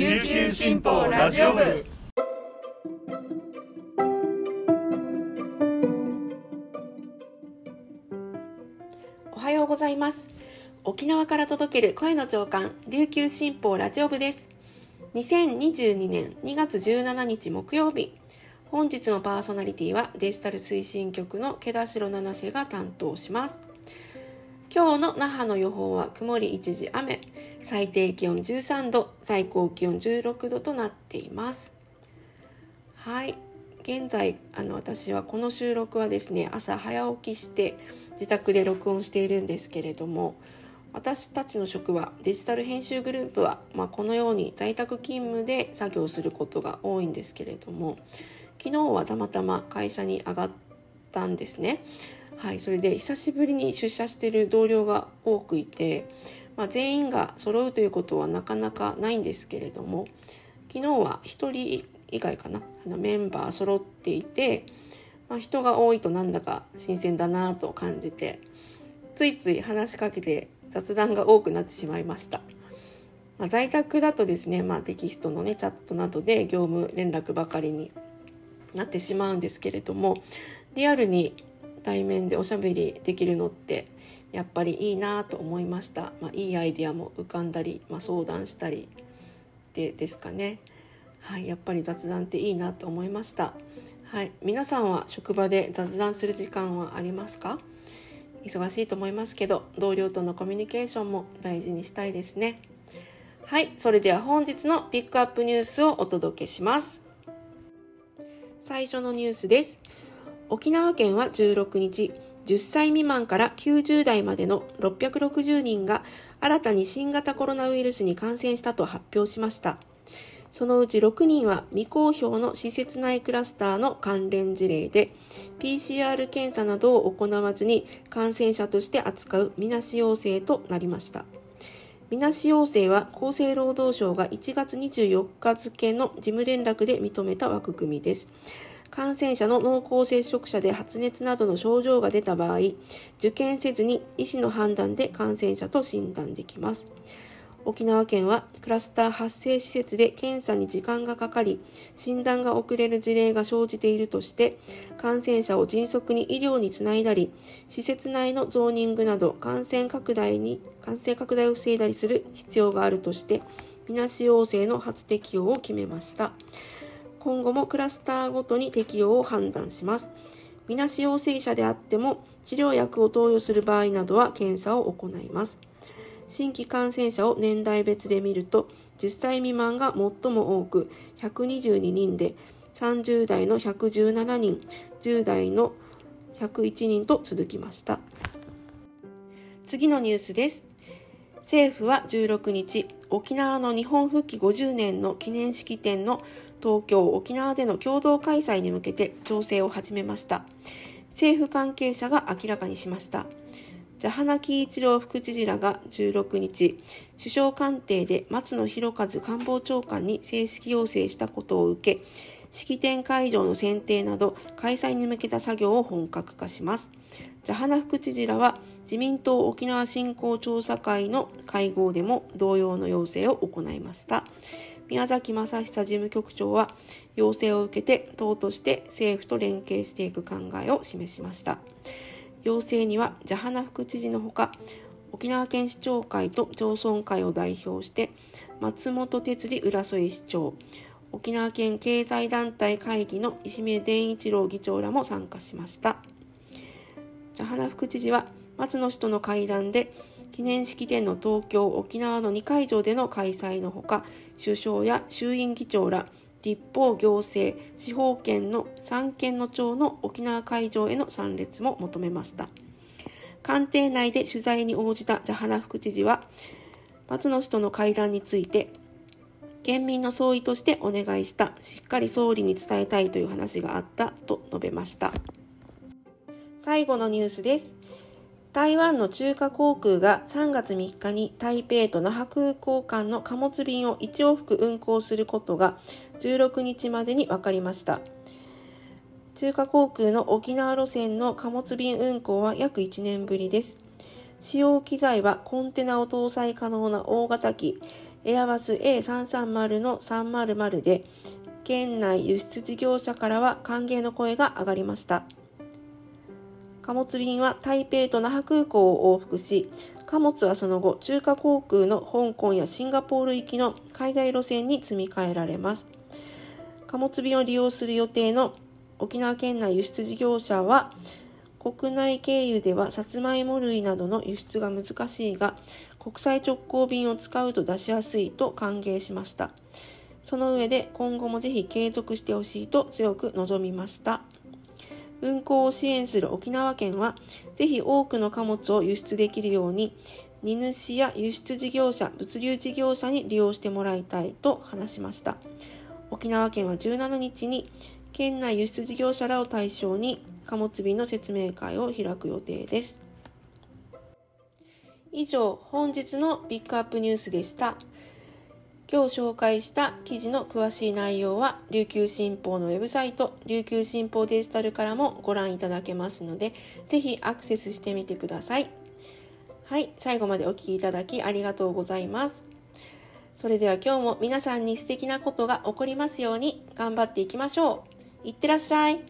琉球新報ラジオ部。おはようございます。沖縄から届ける声の長官琉球新報ラジオ部です。2022年2月17日木曜日本日のパーソナリティはデジタル推進局の毛田代七瀬が担当します。今日の那覇の予報は曇り一時雨。最低気温13度最高気温16度となっています。はい。現在あの私はこの収録はですね朝早起きして自宅で録音しているんですけれども私たちの職場デジタル編集グループは、まあ、このように在宅勤務で作業することが多いんですけれども昨日はたまたま会社に上がったんですね。はい、それで久しぶりに出社している同僚が多くいて、まあ、全員が揃うということはなかなかないんですけれども昨日は1人以外かなあのメンバー揃っていて、まあ、人が多いとなんだか新鮮だなと感じてついつい話しかけて雑談が多くなってしまいました。まあ、在宅だとですね、まあ、テキストのねチャットなどで業務連絡ばかりになってしまうんですけれどもリアルに対面でおしゃべりできるのってやっぱりいいなと思いました、まあ、いいアイデアも浮かんだり、まあ、相談したりでですかね。はいやっぱり雑談っていいなと思いました。はい皆さんは職場で雑談する時間はありますか？忙しいと思いますけど同僚とのコミュニケーションも大事にしたいですね。はいそれでは本日のピックアップニュースをお届けします。最初のニュースです。沖縄県は16日、10歳未満から90代までの660人が新たに新型コロナウイルスに感染したと発表しました。そのうち6人は未公表の施設内クラスターの関連事例で、PCR 検査などを行わずに感染者として扱うみなし陽性となりました。みなし陽性は厚生労働省が1月24日付の事務連絡で認めた枠組みです。感染者の濃厚接触者で発熱などの症状が出た場合、受験せずに医師の判断で感染者と診断できます。沖縄県はクラスター発生施設で検査に時間がかかり、診断が遅れる事例が生じているとして、感染者を迅速に医療につないだり、施設内のゾーニングなど感染拡大に、感染拡大を防いだりする必要があるとして、みなし陽性の初適用を決めました。今後もクラスターごとに適用を判断します。みなし陽性者であっても治療薬を投与する場合などは検査を行います。新規感染者を年代別で見ると10歳未満が最も多く122人で30代の117人10代の101人と続きました次のニュースです政府は16日沖縄の日本復帰50年の記念式典の東京、沖縄での共同開催に向けて調整を始めました。政府関係者が明らかにしました。ジャハナキ一郎副知事らが16日、首相官邸で松野博一官房長官に正式要請したことを受け、式典会場の選定など開催に向けた作業を本格化します。ジャハナ副知事らは自民党沖縄振興調査会の会合でも同様の要請を行いました。宮崎正久事務局長は要請を受けて党として政府と連携していく考えを示しました。要請にはジャハナ副知事のほか沖縄県市長会と町村会を代表して松本哲司浦添市長沖縄県経済団体会議の石目伝一郎議長らも参加しました。ジャハナ副知事は松野氏との会談で記念式典の東京、沖縄の2会場での開催のほか、首相や衆院議長ら立法行政司法権の三権の長の沖縄会場への参列も求めました。官邸内で取材に応じたジャハナ副知事は松野氏との会談について県民の総意としてお願いしたしっかり総理に伝えたいという話があったと述べました。最後のニュースです。台湾の中華航空が3月3日に台北と那覇空港間の貨物便を1往復運航することが16日までに分かりました。中華航空の沖縄路線の貨物便運航は約1年ぶりです。使用機材はコンテナを搭載可能な大型機エアバス A330 の300で県内輸出事業者からは歓迎の声が上がりました貨物便は台北と那覇空港を往復し貨物はその後中華航空の香港やシンガポール行きの海外路線に積み替えられます。貨物便を利用する予定の沖縄県内輸出事業者は国内経由ではさつまいも類などの輸出が難しいが国際直行便を使うと出しやすいと歓迎しました。その上で今後もぜひ継続してほしいと強く望みました。運航を支援する沖縄県はぜひ多くの貨物を輸出できるように荷主や輸出事業者物流事業者に利用してもらいたいと話しました。沖縄県は17日に県内輸出事業者らを対象に貨物便の説明会を開く予定です。以上本日のピックアップニュースでした。今日紹介した記事の詳しい内容は琉球新報のウェブサイト琉球新報デジタルからもご覧いただけますのでぜひアクセスしてみてください。はい最後までお聴きいただきありがとうございます。それでは今日も皆さんに素敵なことが起こりますように頑張っていきましょう。いってらっしゃい。